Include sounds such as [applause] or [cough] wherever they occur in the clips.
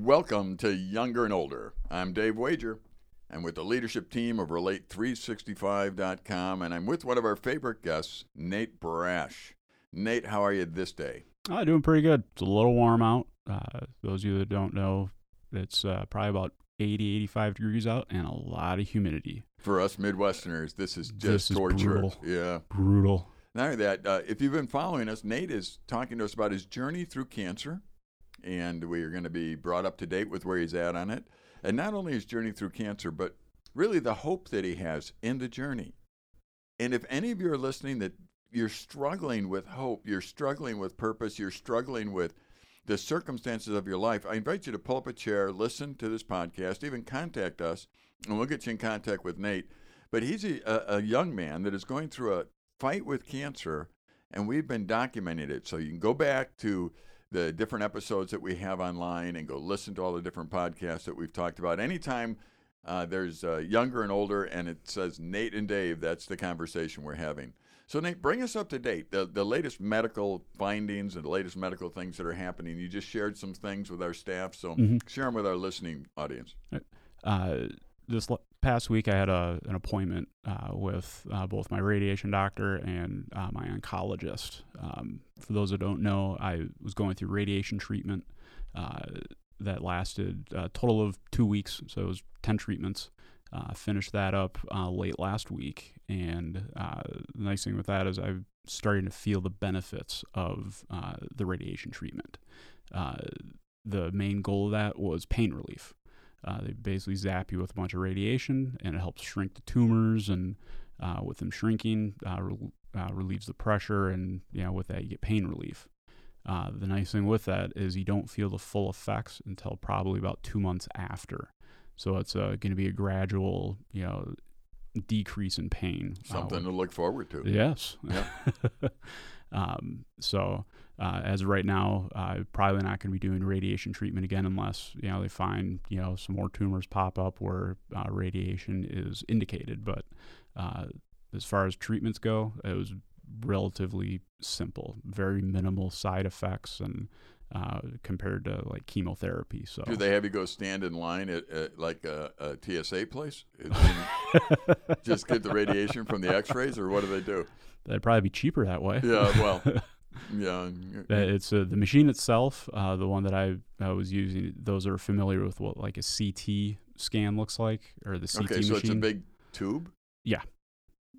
Welcome to Younger and Older. I'm Dave Wager. I'm with the leadership team of Relate365.com, and I'm with one of our favorite guests, Nate Brash. Nate, how are you this day? Uh, doing pretty good. It's a little warm out. Uh, those of you that don't know, it's uh, probably about 80, 85 degrees out and a lot of humidity. For us Midwesterners, this is just This is torture. brutal. Yeah. Brutal. Not only that, uh, if you've been following us, Nate is talking to us about his journey through cancer, and we are going to be brought up to date with where he's at on it. And not only his journey through cancer, but really the hope that he has in the journey. And if any of you are listening that you're struggling with hope, you're struggling with purpose, you're struggling with the circumstances of your life, I invite you to pull up a chair, listen to this podcast, even contact us, and we'll get you in contact with Nate. But he's a, a, young man that is going through a fight with cancer, and we've been documenting it. So you can go back to the different episodes that we have online and go listen to all the different podcasts that we've talked about. Anytime uh, there's uh, younger and older, and it says Nate and Dave, that's the conversation we're having. So Nate, bring us up to date. The the latest medical findings and the latest medical things that are happening. You just shared some things with our staff, so Mhm. share them with our listening audience. Uh, this past week, I had a, an appointment uh, with uh, both my radiation doctor and uh, my oncologist. Um, for those who don't know, I was going through radiation treatment uh, that lasted a total of two weeks, so it was 10 treatments. Uh, finished that up uh, late last week, and the nice thing with that is I'm starting to feel the benefits of the radiation treatment. The main goal of that was pain relief. Uh, they basically zap you with a bunch of radiation, and it helps shrink the tumors. And uh, with them shrinking, uh, rel uh, relieves the pressure, and you know, with that, you get pain relief. Uh, the nice thing with that is you don't feel the full effects until probably about two months after. So it's going to be a gradual, you know, decrease in pain. uh, Something to look forward to. Yes. Yeah. [laughs] um, so uh, as of right now, uh, probably not going to be doing radiation treatment again unless you know they find you know some more tumors pop up where uh, radiation is indicated. But uh, as far as treatments go, it was relatively simple, very minimal side effects, and uh, compared to like chemotherapy. So Do they have you go stand in line at, at like a, a TSA place? [laughs] Just get the radiation from the X-rays, or what do they do? that'd probably be cheaper that way. Yeah, [laughs] well, yeah, Uh, It's uh, the machine itself, uh, the one that I, I was using. Those are familiar with what like a CT scan looks like, or the CT okay. machine. So it's a big tube. Yeah.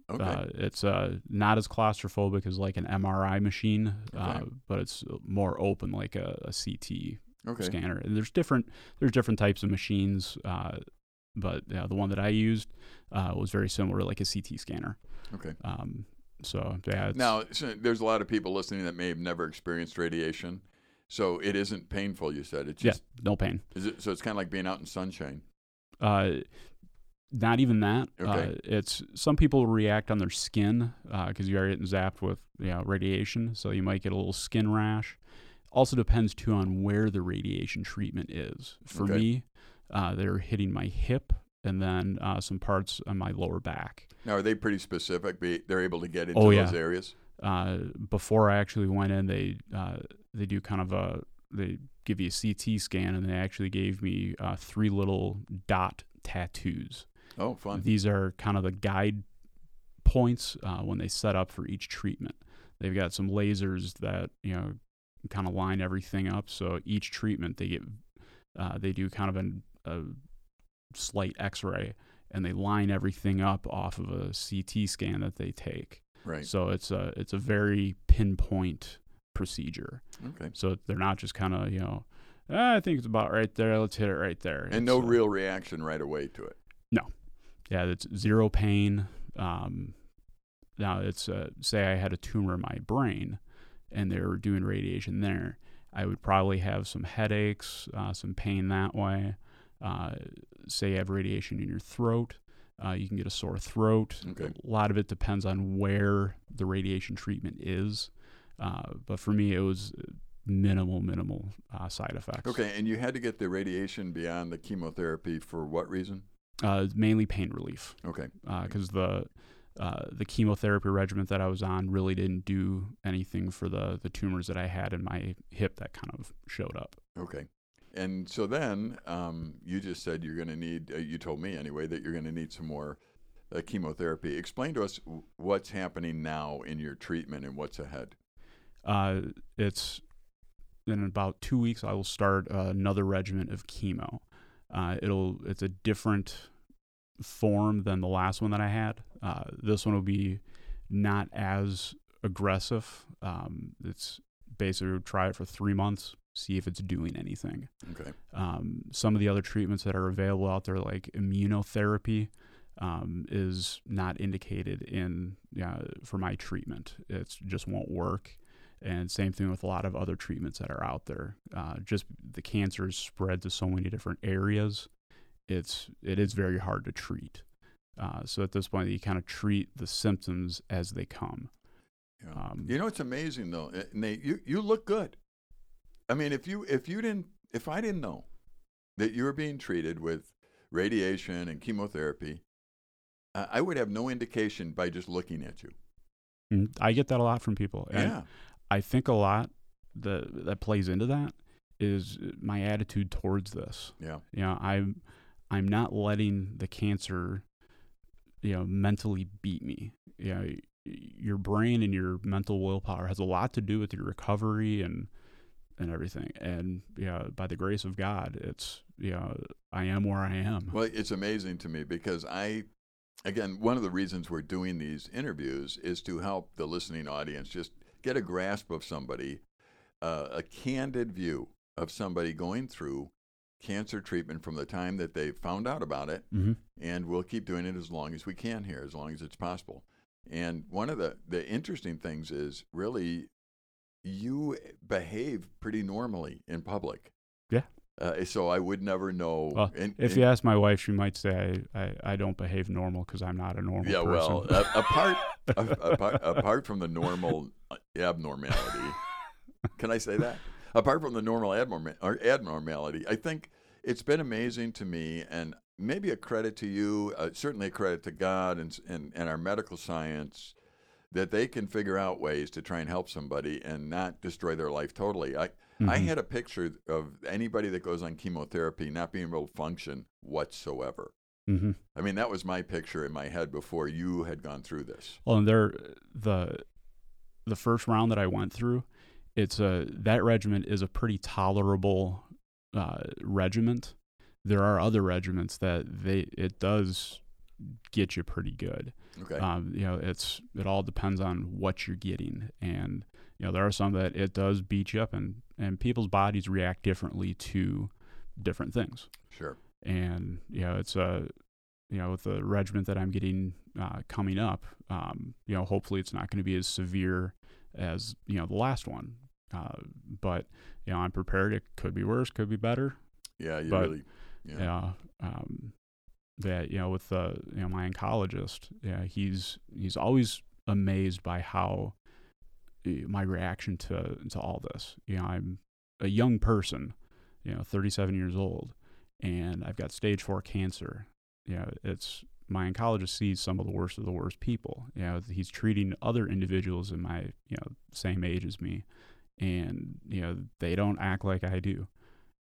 Okay. Uh, it's uh, not as claustrophobic as like an MRI machine, uh, Okay. but it's more open like a, a CT okay. scanner. And there's different there's different types of machines, uh, but yeah, the one that I used uh, was very similar, like a CT scanner. Okay. Um, so yeah, it's, Now, so there's a lot of people listening that may have never experienced radiation, so it isn't painful. You said it's yeah, just no pain. is it? So it's kind of like being out in sunshine. Uh, not even that. Okay. Uh, it's some people react on their skin because you are getting zapped with you know, radiation, so you might get a little skin rash. Also depends too on where the radiation treatment is. For Okay. me, uh, they're hitting my hip and then uh, some parts on my lower back. Now, are they pretty specific? Be, they're able to get into Oh, those areas. Uh, before I actually went in, they uh, they do kind of a they give you a CT scan and they actually gave me uh, three little dot tattoos. Oh, fun. These are kind of the guide points uh, when they set up for each treatment. They've got some lasers that you know kind of line everything up. So each treatment they get uh, they do kind of an, a slight X-ray and they line everything up off of a CT scan that they take. Right. So it's a it's a very pinpoint procedure. Okay. So they're not just kind of you know. "Ah, I think it's about right there. Let's hit it right there. And It's, no real reaction right away to it. Yeah, it's zero pain. Um, now it's uh, say I had a tumor in my brain, and they were doing radiation there. I would probably have some headaches, uh, some pain that way. Uh, say you have radiation in your throat, uh, you can get a sore throat. Okay. A lot of it depends on where the radiation treatment is. Uh, but for me, it was minimal, minimal uh, side effects. Okay, and you had to get the radiation beyond the chemotherapy for what reason? Uh, mainly pain relief. Okay. because the uh, the chemotherapy regimen that I was on really didn't do anything for the the tumors that I had in my hip that kind of showed up. Okay. and so then um, you just said you're going to need. Uh, you told me anyway that you're going to need some more uh, chemotherapy. Explain to us what's happening now in your treatment and what's ahead. Uh, it's in about two weeks. I will start uh, another regimen of chemo. Uh, it'll it's a different form than the last one that I had. Uh, this one will be not as aggressive. Um, it's basically try it for three months, see if it's doing anything. Okay. Um, some of the other treatments that are available out there, like immunotherapy, um, is not indicated in uh, for my treatment. It just won't work. And same thing with a lot of other treatments that are out there. Uh, just the cancer is spread to so many different areas. It's it is very hard to treat. Uh, so at this point, you kind of treat the symptoms as they come. Yeah. Um, you know, it's amazing though, uh, Nate. You you look good. I mean, if you if you didn't if I didn't know that you were being treated with radiation and chemotherapy, uh, I would have no indication by just looking at you. Mm, I get that a lot from people. And yeah. I think a lot that that plays into that is my attitude towards this. Yeah. You know, I'm I'm not letting the cancer, you know, mentally beat me. You know, your brain and your mental willpower has a lot to do with your recovery and and everything. And you know, by the grace of God, it's you know, I am where I am. Well, it's amazing to me because I, again, one of the reasons we're doing these interviews is to help the listening audience just get a grasp of somebody, uh, a candid view of somebody going through cancer treatment from the time that they found out about it. hmm And we'll keep doing it as long as we can here, as long as it's possible. And one of the, the interesting things is really you behave pretty normally in public. Yeah. Uh, so I would never know. Well, and- If and- you ask my wife, she might say I, I, I don't behave normal because I'm not a normal Yeah, person. well, apart apart [laughs] apart from the normal abnormality, can I say that? Apart from the normal abnorma- or abnormality, I think it's been amazing to me, and maybe a credit to you, uh, certainly a credit to God and, and and our medical science, that they can figure out ways to try and help somebody and not destroy their life totally. I I Mhm. had a picture of anybody that goes on chemotherapy not being able to function whatsoever. Mhm. I mean, that was my picture in my head before you had gone through this. Well, and there, the the first round that I went through, it's a that regiment is a pretty tolerable uh, regiment. There are other regiments that they it does get you pretty good. Okay. Um, you know, it's it all depends on what you're getting, and you know there are some that it does beat you up, and and people's bodies react differently to different things sure. and you know it's a you know with the regiment that I'm getting uh, coming up, um, you know hopefully it's not going to be as severe as you know the last one, uh, but you know I'm prepared. It could be worse, could be better. Yeah, you but- really. Yeah. Yeah. um, that you know with the you know my oncologist, yeah, he's he's always amazed by how uh, my reaction to to all this. You know, I'm a young person, you know, 37 years old, and I've got stage four cancer. You know, it's my oncologist sees some of the worst of the worst people. You know, he's treating other individuals in my you know same age as me, and you know they don't act like I do.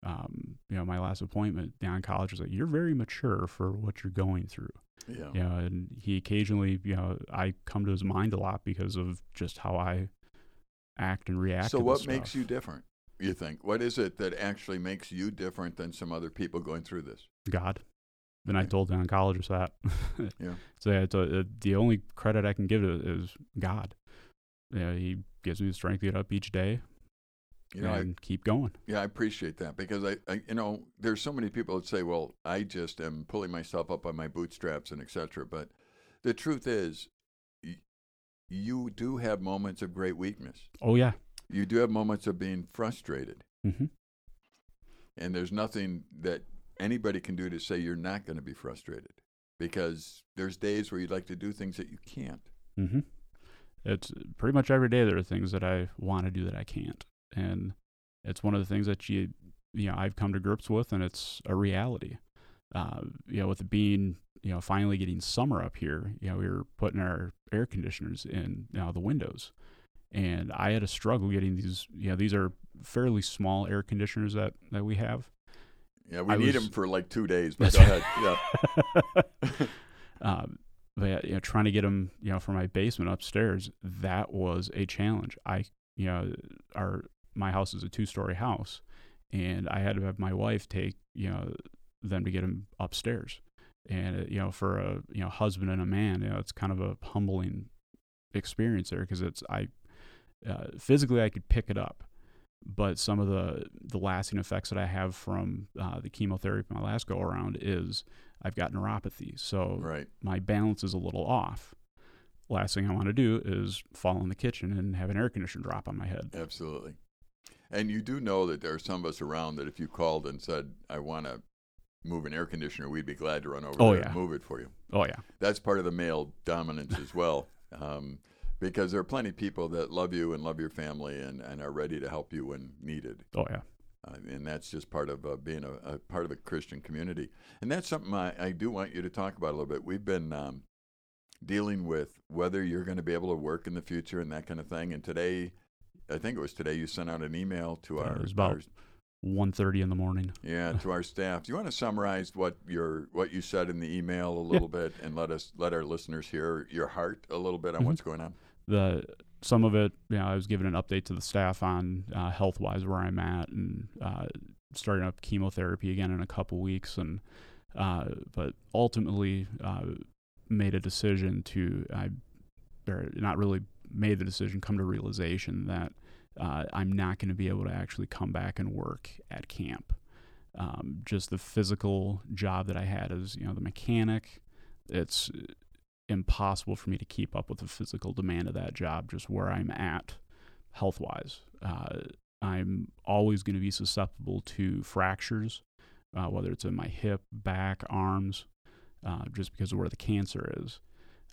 Um, you know, my last appointment, the oncologist was like, "You're very mature for what you're going through." yeah. you know, and he occasionally, you know, I come to his mind a lot because of just how I act and react. So, what makes you different? You think? What is it that actually makes you different than some other people going through this? God? Then I told the oncologist that. [laughs] Yeah. So it's a, it- the only credit I can give it is God. Yeah, he gives me the strength to get up each day You know, I, and keep going. yeah, I appreciate that because I, I, you know, there's so many people that say, "Well, I just am pulling myself up by my bootstraps and etc." But the truth is, y- you do have moments of great weakness. Oh yeah. You do have moments of being frustrated. Mm-hmm. And there's nothing that anybody can do to say you're not going to be frustrated because there's days where you'd like to do things that you can't. hmm It's pretty much every day there are things that I want to do that I can't, and it's one of the things that you you know I've come to grips with, and it's a reality. Uh, you know, with it being you know finally getting summer up here, you know we were putting our air conditioners in you know, the windows, and I had a struggle getting these. You know, these are fairly small air conditioners that that we have, Yeah, we I need was- them for like two days. But go ahead. Yeah. [laughs] um, but yeah, you know, trying to get him, you know, from my basement upstairs, that was a challenge. I, you know, our my house is a two story house, and I had to have my wife take, you know, them to get him upstairs. And uh, you know, for a you know husband and a man, you know, it's kind of a humbling experience there because it's I uh, physically I could pick it up, but some of the the lasting effects that I have from uh, the chemotherapy my last go around is I've got neuropathy, so right. my balance is a little off. Last thing I want to do is fall in the kitchen and have an air conditioner drop on my head. Absolutely. And you do know that there are some of us around that if you called and said, I want to move an air conditioner, we'd be glad to run over Oh, there yeah. and move it for you. Oh yeah, That's part of the male dominance as well. Um, because there are plenty of people that love you and love your family and, and are ready to help you when needed. oh yeah, Uh, and that's just part of uh, being a, a part of a Christian community. And that's something I, I do want you to talk about a little bit. We've been um, dealing with whether you're going to be able to work in the future and that kind of thing. And today, I think it was today, you sent out an email to Yeah, our, it was about our- one thirty in the morning. [laughs] yeah to our staff. Do you want to summarize what your what you said in the email a little bit and let us let our listeners hear your heart a little bit on Mhm. what's going on? The some of it, you know, I was giving an update to the staff on uh, health wise where I'm at and uh, starting up chemotherapy again in a couple weeks, and uh, but ultimately uh, made a decision to I or not really made the decision, come to realization that uh, I'm not going to be able to actually come back and work at camp. Um, just the physical job that I had as you know the mechanic, it's impossible for me to keep up with the physical demand of that job just where I'm at health wise. Uh, I'm always going to be susceptible to fractures, uh, whether it's in my hip, back, arms, uh, just because of where the cancer is.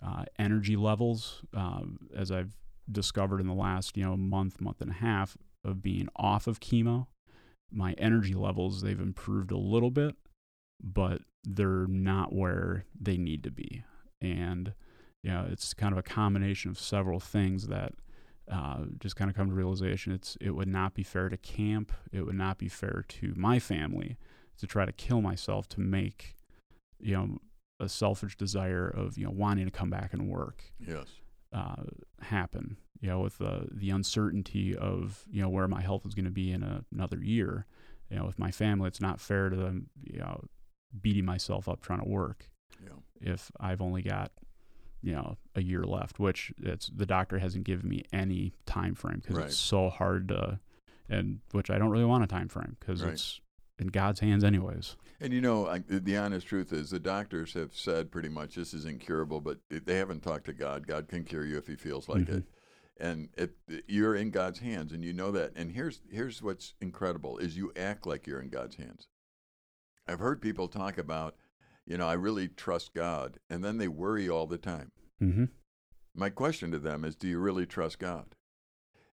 Uh, energy levels, um, as I've discovered in the last you know month, month and a half of being off of chemo, my energy levels they've improved a little bit, but they're not where they need to be and you know it's kind of a combination of several things that uh, just kind of come to realization. It's it would not be fair to camp. It would not be fair to my family to try to kill myself to make you know a selfish desire of you know wanting to come back and work Yes. uh, happen you know with the the uncertainty of you know where my health is going to be in a, another year. You know with my family it's not fair to them you know beating myself up trying to work Yeah. if I've only got you know a year left, which it's the doctor hasn't given me any time frame because Right. it's so hard to, and which I don't really want a time frame because Right. it's in God's hands anyways. And you know, I, the- honest truth is, the doctors have said pretty much this is incurable, but they haven't talked to God. God can cure you if He feels like Mhm. it, and it, you're in God's hands, and you know that. And here's here's what's incredible: is you act like you're in God's hands. I've heard people talk about, you know, I really trust God, and then they worry all the time. Mm-hmm. My question to them is, do you really trust God?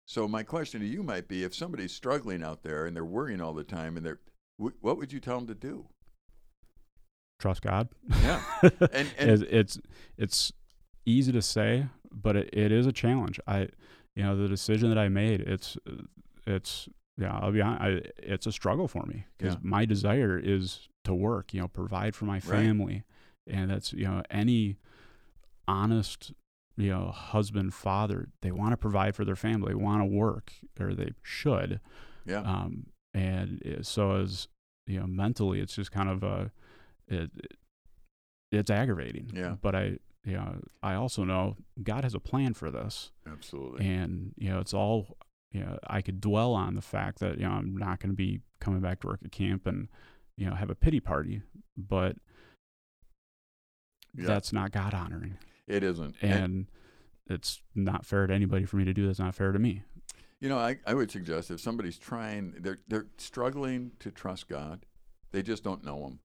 So my question to you might be, if somebody's struggling out there and they're worrying all the time, and they're, wh- what would you tell them to do? Trust God. Yeah. [laughs] And- and- it's, it's it's easy to say, but it, it is a challenge. I, you know, the decision that I made, it's it's yeah, I'll be honest, I, it's a struggle for me because Yeah. my desire is to work, you know, provide for my family, and that's you know any honest you know husband father they want to provide for their family they want to work or they should Yeah. um, and so as you know mentally it's just kind of a it, it- it's aggravating Yeah. but i you know i also know god has a plan for this Absolutely. and you know it's all you know i could dwell on the fact that you know i'm not going to be coming back to work at camp and you know have a pity party but Yeah. that's not god honoring It isn't. and it's not fair to anybody for me to do that's not fair to me you know, I, I would suggest if somebody's trying, they're they're struggling to trust God, they just don't know Him.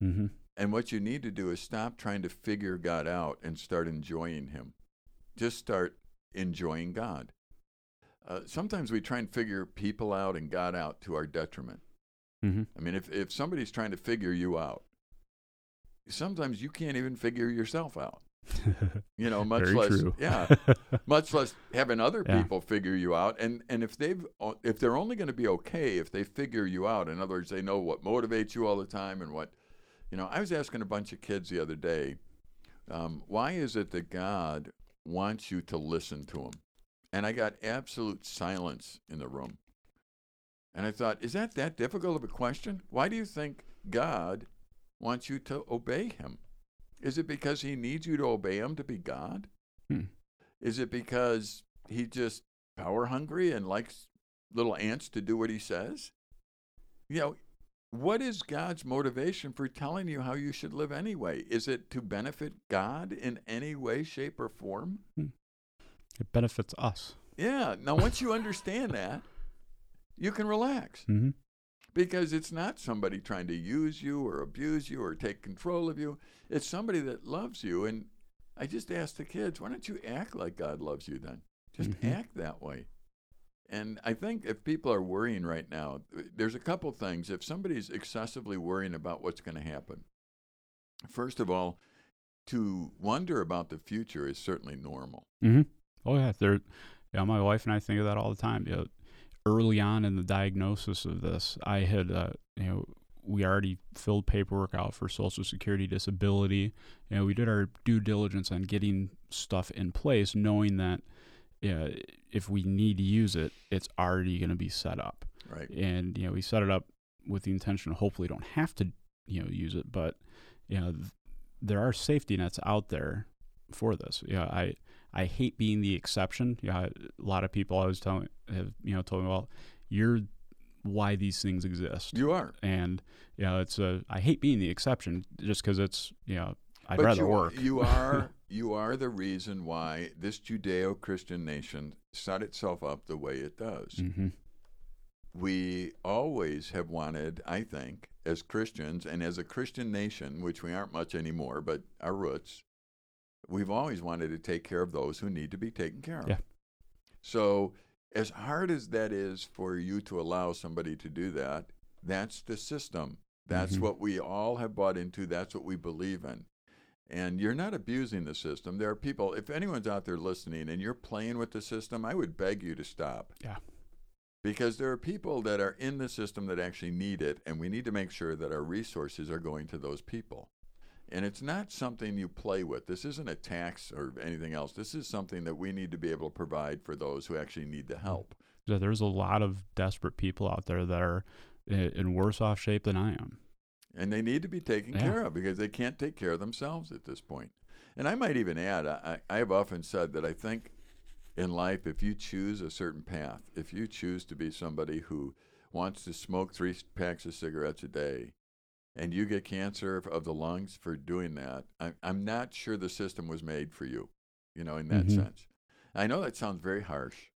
mm-hmm. And what you need to do is stop trying to figure God out and start enjoying Him. Just start enjoying God. Uh, sometimes we try and figure people out and God out to our detriment. Mm-hmm. I mean, if, if somebody's trying to figure you out, sometimes you can't even figure yourself out. [laughs] You know, much Very less yeah, [laughs] much less having other Yeah. people figure you out. And and if they've if they're only going to be okay if they figure you out. In other words, they know what motivates you all the time and what you know. I was asking a bunch of kids the other day, um, why is it that God wants you to listen to Him? And I got absolute silence in the room. And I thought, is that that difficult of a question? Why do you think God wants you to obey Him? Is it because He needs you to obey Him to be God? Hmm. Is it because He just power hungry and likes little ants to do what He says? You know, what is God's motivation for telling you how you should live anyway? Is it to benefit God in any way, shape, or form? It benefits us. Yeah. Now, once you understand that, you can relax hmm because it's not somebody trying to use you or abuse you or take control of you. It's somebody that loves you. And I just ask the kids, why don't you act like God loves you then? Just Mhm. act that way. And I think if people are worrying right now, there's a couple things. If somebody's excessively worrying about what's going to happen, first of all, to wonder about the future is certainly normal. hmm Oh yeah, there. Yeah, my wife and I think of that all the time. You know, early on in the diagnosis of this, I had, uh, you know, we already filled paperwork out for Social Security disability. You know, we did our due diligence on getting stuff in place, knowing that, yeah, if we need to use it, it's already going to be set up. Right. and you know we set it up with the intention of hopefully don't have to you know use it but you know th- there are safety nets out there for this yeah i i hate being the exception yeah a lot of people always tell me have you know told me well you're why these things exist You are. and you know it's a i hate being the exception just because it's you know i'd But rather you, work You are [laughs] you are the reason why this Judeo-Christian nation set itself up the way it does. hmm We always have wanted, I think, as Christians and as a Christian nation, which we aren't much anymore, but our roots, we've always wanted to take care of those who need to be taken care of. Yeah. So, as hard as that is for you to allow somebody to do that, that's the system. That's Mhm. what we all have bought into. That's what we believe in. And you're not abusing the system. There are people, if anyone's out there listening and you're playing with the system, I would beg you to stop. Yeah. Because there are people that are in the system that actually need it, and we need to make sure that our resources are going to those people. And it's not something you play with. This isn't a tax or anything else. This is something that we need to be able to provide for those who actually need the help. So there's a lot of desperate people out there that are in worse off shape than i am and they need to be taken Yeah. care of because they can't take care of themselves at this point. And I might even add, I, I have often said that I think in life, if you choose a certain path, if you choose to be somebody who wants to smoke three packs of cigarettes a day, and you get cancer of- of the lungs for doing that, I, I'm not sure the system was made for you, you know, in that Mhm. sense. I know that sounds very harsh,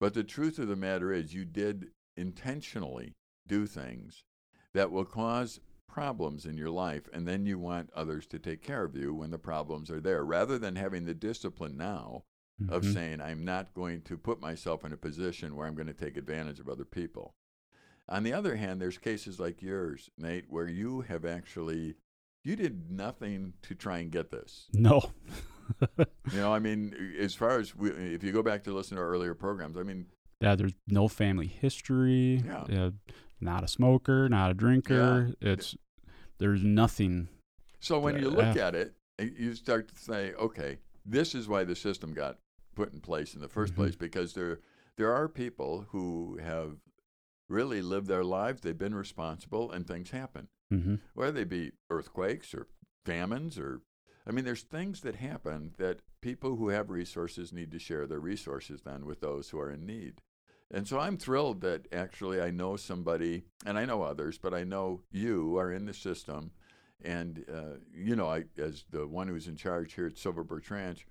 but the truth of the matter is you did intentionally do things that will cause problems in your life, and then you want others to take care of you when the problems are there, rather than having the discipline now of Mhm. saying, I'm not going to put myself in a position where I'm going to take advantage of other people. On the other hand, there's cases like yours, Nate, where you have actually you did nothing to try and get this. no [laughs] You know, I mean, as far as we, if you go back to listen to our earlier programs, I mean, Yeah, there's no family history. Yeah. not a smoker, not a drinker. Yeah. It's there's nothing. So when Uh, you look yeah. at it, you start to say, okay, this is why the system got put in place in the 1st Mhm. place because there there are people who have really live their lives, they've been responsible, and things happen. hmm Whether they be earthquakes or famines or I mean, there's things that happen that people who have resources need to share their resources then with those who are in need. And so I'm thrilled that actually I know somebody, and I know others, but I know you are in the system. And, uh, you know, I, as the one who's in charge here at Silver Birch Ranch,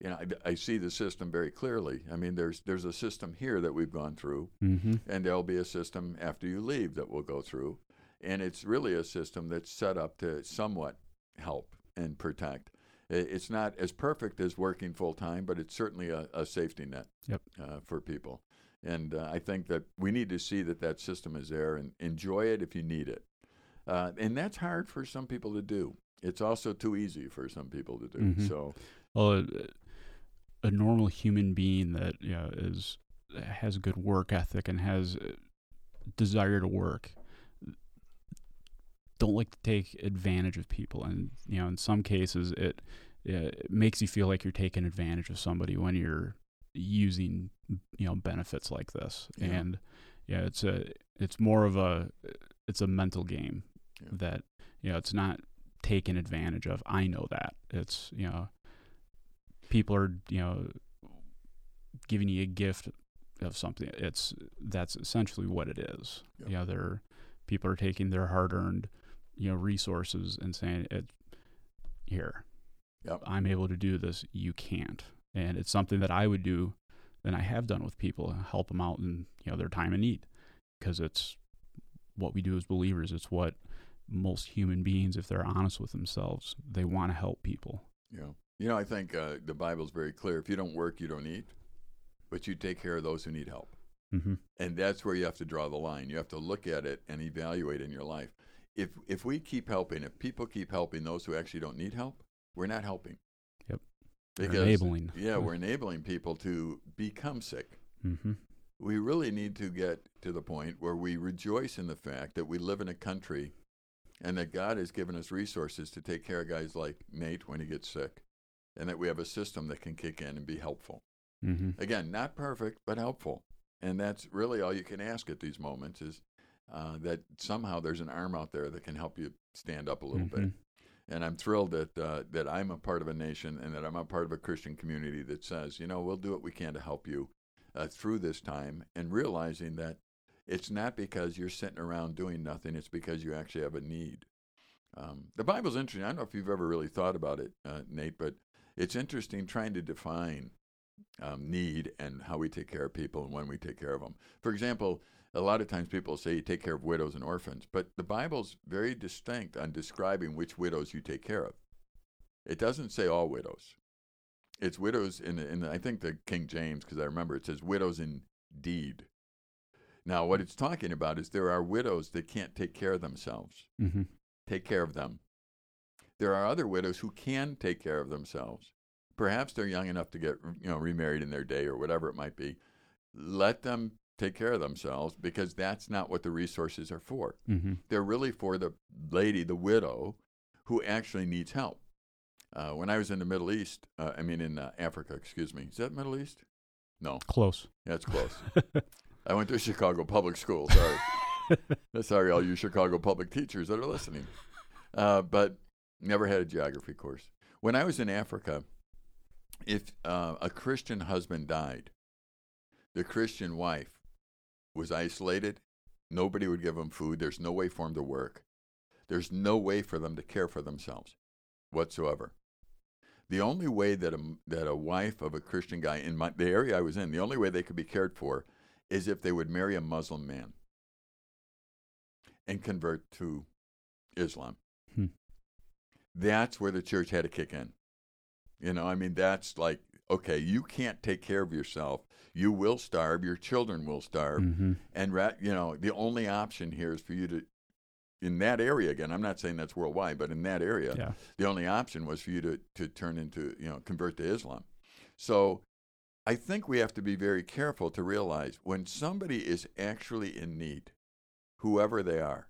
you know, I, I see the system very clearly. I mean, there's, there's a system here that we've gone through, hmm and there'll be a system after you leave that we'll go through. And it's really a system that's set up to somewhat help and protect. It's not as perfect as working full time, but it's certainly a, a safety net Yep. uh, for people. And uh, I think that we need to see that that system is there and enjoy it if you need it. Uh, and that's hard for some people to do. it's also too easy for some people to do. Mhm. So Well, a, normal human being that you know, is has a good work ethic and has a desire to work don't like to take advantage of people and you know in some cases it, it makes you feel like you're taking advantage of somebody when you're using you know benefits like this Yeah. and yeah it's a it's more of a it's a mental game Yeah. that you know it's not taken advantage of i know that it's you know people are you know giving you a gift of something it's that's essentially what it is Yep. you know they're people are taking their hard-earned you know resources and saying it here Yep. i'm able to do this you can't and it's something that i would do and i have done with people help them out in you know their time of need because it's what we do as believers it's what most human beings if they're honest with themselves they want to help people Yeah. You know, I think uh, the Bible's very clear. If you don't work, you don't eat, but you take care of those who need help. mm-hmm. And that's where you have to draw the line. You have to look at it and evaluate in your life. If if we keep helping, if people keep helping those who actually don't need help, we're not helping. Yep. Because enabling yeah, we're enabling people to become sick. mm-hmm. We really need to get to the point where we rejoice in the fact that we live in a country and that God has given us resources to take care of guys like Nate when he gets sick and that we have a system that can kick in and be helpful. Mm-hmm. Again, not perfect, but helpful. And that's really all you can ask at these moments is uh, that somehow there's an arm out there that can help you stand up a little bit. And I'm thrilled that uh, that I'm a part of a nation and that I'm a part of a Christian community that says, you know, we'll do what we can to help you uh, through this time, and realizing that it's not because you're sitting around doing nothing; it's because you actually have a need. Um, the Bible's interesting. I don't know if you've ever really thought about it, uh, Nate, but it's interesting trying to define um, need and how we take care of people and when we take care of them. For example, a lot of times people say you take care of widows and orphans, but the Bible's very distinct on describing which widows you take care of. It doesn't say all widows. It's widows in, the, in I think the King James, because I remember it says widows in deed. Now, what it's talking about is there are widows that can't take care of themselves. Mm-hmm. Take care of them. There are other widows who can take care of themselves. Perhaps they're young enough to get you know remarried in their day or whatever it might be. Let them take care of themselves because that's not what the resources are for. Mm-hmm. They're really for the lady, the widow, who actually needs help. Uh, when I was in the Middle East, uh, I mean in uh, Africa, excuse me, is that Middle East? No, Close. that's close. [laughs] I went to Chicago public school. Sorry. [laughs] Sorry, all you Chicago public teachers that are listening. Uh, but never had a geography course. When I was in Africa, if uh, a Christian husband died, the Christian wife was isolated. Nobody would give them food. There's no way for them to work. There's no way for them to care for themselves whatsoever. The only way that a, that a wife of a Christian guy in my, the area I was in, the only way they could be cared for is if they would marry a Muslim man and convert to Islam. Hmm. That's where the church had to kick in. You know, I mean, that's like, okay, you can't take care of yourself. You will starve. Your children will starve. Mm-hmm. And, ra- you know, the only option here is for you to, in that area, again, I'm not saying that's worldwide, but in that area, Yeah. the only option was for you to, to turn into, you know, convert to Islam. So I think we have to be very careful to realize when somebody is actually in need, whoever they are,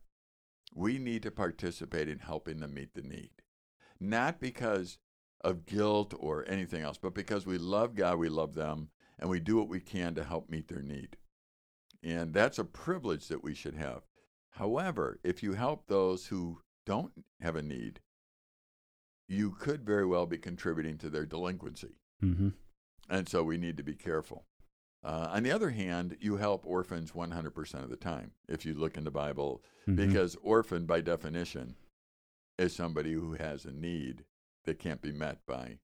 we need to participate in helping them meet the need. Not because of guilt or anything else, but because we love God, we love them, and we do what we can to help meet their need. And that's a privilege that we should have. However, if you help those who don't have a need, you could very well be contributing to their delinquency. Mm-hmm. And so we need to be careful. Uh, on the other hand, you help orphans 100% of the time if you look in the Bible, Mm-hmm. because orphan, by definition, is somebody who has a need that can't be met by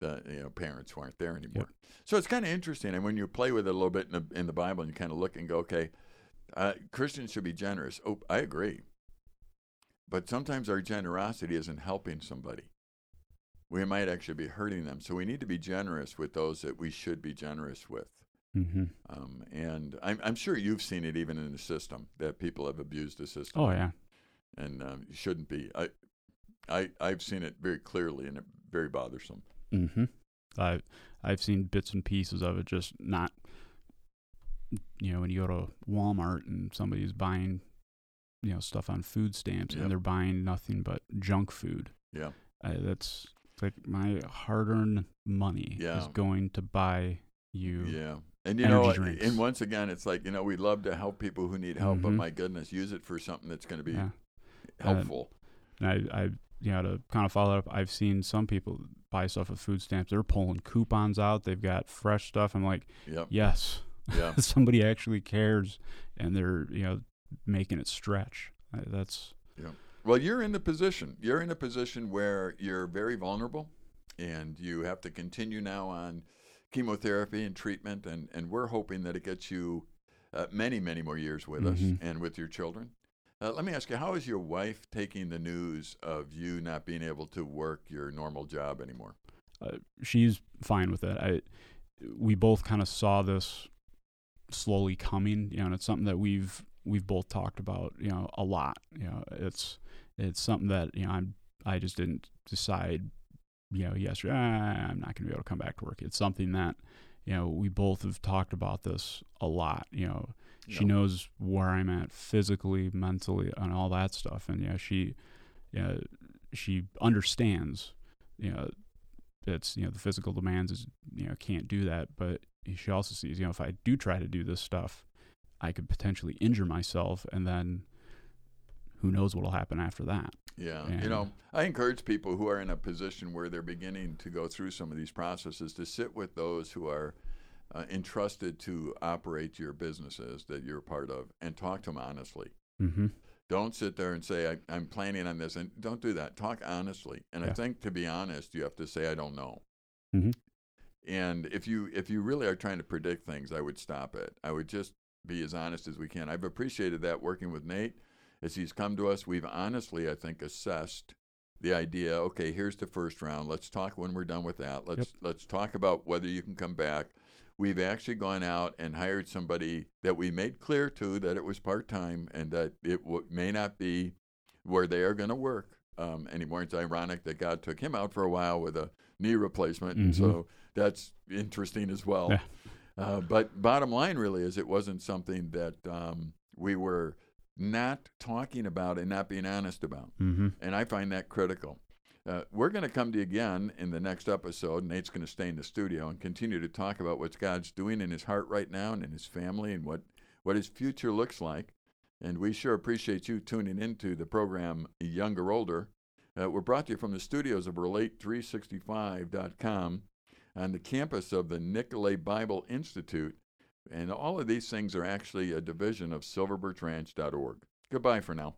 the you know parents who aren't there anymore. So it's kind of interesting, and when you play with it a little bit in the in the Bible, and you kind of look and go, okay, uh, Christians should be generous. Oh, I agree, but sometimes our generosity isn't helping somebody. We might actually be hurting them. So we need to be generous with those that we should be generous with. Mm-hmm. Um, and I'm, I'm sure you've seen it even in the system that people have abused the system Oh yeah. And um, shouldn't be. I, I I've seen it very clearly and it very bothersome. Mm-hmm. I I've seen bits and pieces of it, just not. You know, when you go to Walmart and somebody's buying, you know, stuff on food stamps, Yep. and they're buying nothing but junk food. Yeah. I, that's like my hard-earned money is going to buy you. Yeah. And you Energy know, drinks. and once again, it's like you know, we love to help people who need help, but Mhm. my goodness, use it for something that's going to be Yeah. Helpful. And I, I, you know, to kind of follow up, I've seen some people buy stuff with food stamps. They're pulling coupons out. They've got fresh stuff. I'm like, yep. yes, Yeah. [laughs] somebody actually cares, and they're you know making it stretch. Uh, That's Well, you're in the position. You're in a position where you're very vulnerable, and you have to continue now on chemotherapy and treatment, and, and we're hoping that it gets you uh, many, many more years with us Mhm. and with your children. Uh, let me ask you, how is your wife taking the news of you not being able to work your normal job anymore? uh, she's fine with it. I we both kind of saw this slowly coming, you know, and it's something that we've we've both talked about, you know, a lot. You know, it's it's something that you know I'm I just didn't decide, you know, yesterday "Ah, I'm not going to be able to come back to work. It's something that you know we both have talked about this a lot. You know, she knows where I'm at physically, mentally, and all that stuff, and yeah, she, yeah, she understands, you know, it's you know the physical demands is you know can't do that, but she also sees you know if I do try to do this stuff, I could potentially injure myself, and then who knows what'll happen after that. Yeah, And- you know, I encourage people who are in a position where they're beginning to go through some of these processes to sit with those who are uh, entrusted to operate your businesses that you're a part of and talk to them honestly. Mm-hmm. Don't sit there and say, I, I'm planning on this. And don't do that. Talk honestly. And I think to be honest, you have to say, I don't know. Mhm. And if you if you really are trying to predict things, I would stop it. I would just be as honest as we can. I've appreciated that working with Nate as he's come to us. We've honestly, I think, assessed the idea. Okay, here's the first round. Let's talk when we're done with that. Let's let's talk about whether you can come back. We've actually gone out and hired somebody that we made clear to that it was part time and that it w- may not be where they are going to work um, anymore. It's ironic that God took him out for a while with a knee replacement, and Mhm. so that's interesting as well. Yeah. Uh, but bottom line really is it wasn't something that um, we were not talking about and not being honest about. Mm-hmm. And I find that critical. Uh, we're going to come to you again in the next episode. Nate's going to stay in the studio and continue to talk about what God's doing in his heart right now and in his family and what, what his future looks like. And we sure appreciate you tuning into the program Younger Older. Uh, we're brought to you from the studios of Relate365.com on the campus of the Nicolet Bible Institute. And all of these things are actually a division of silverbirchranch.org. Goodbye for now.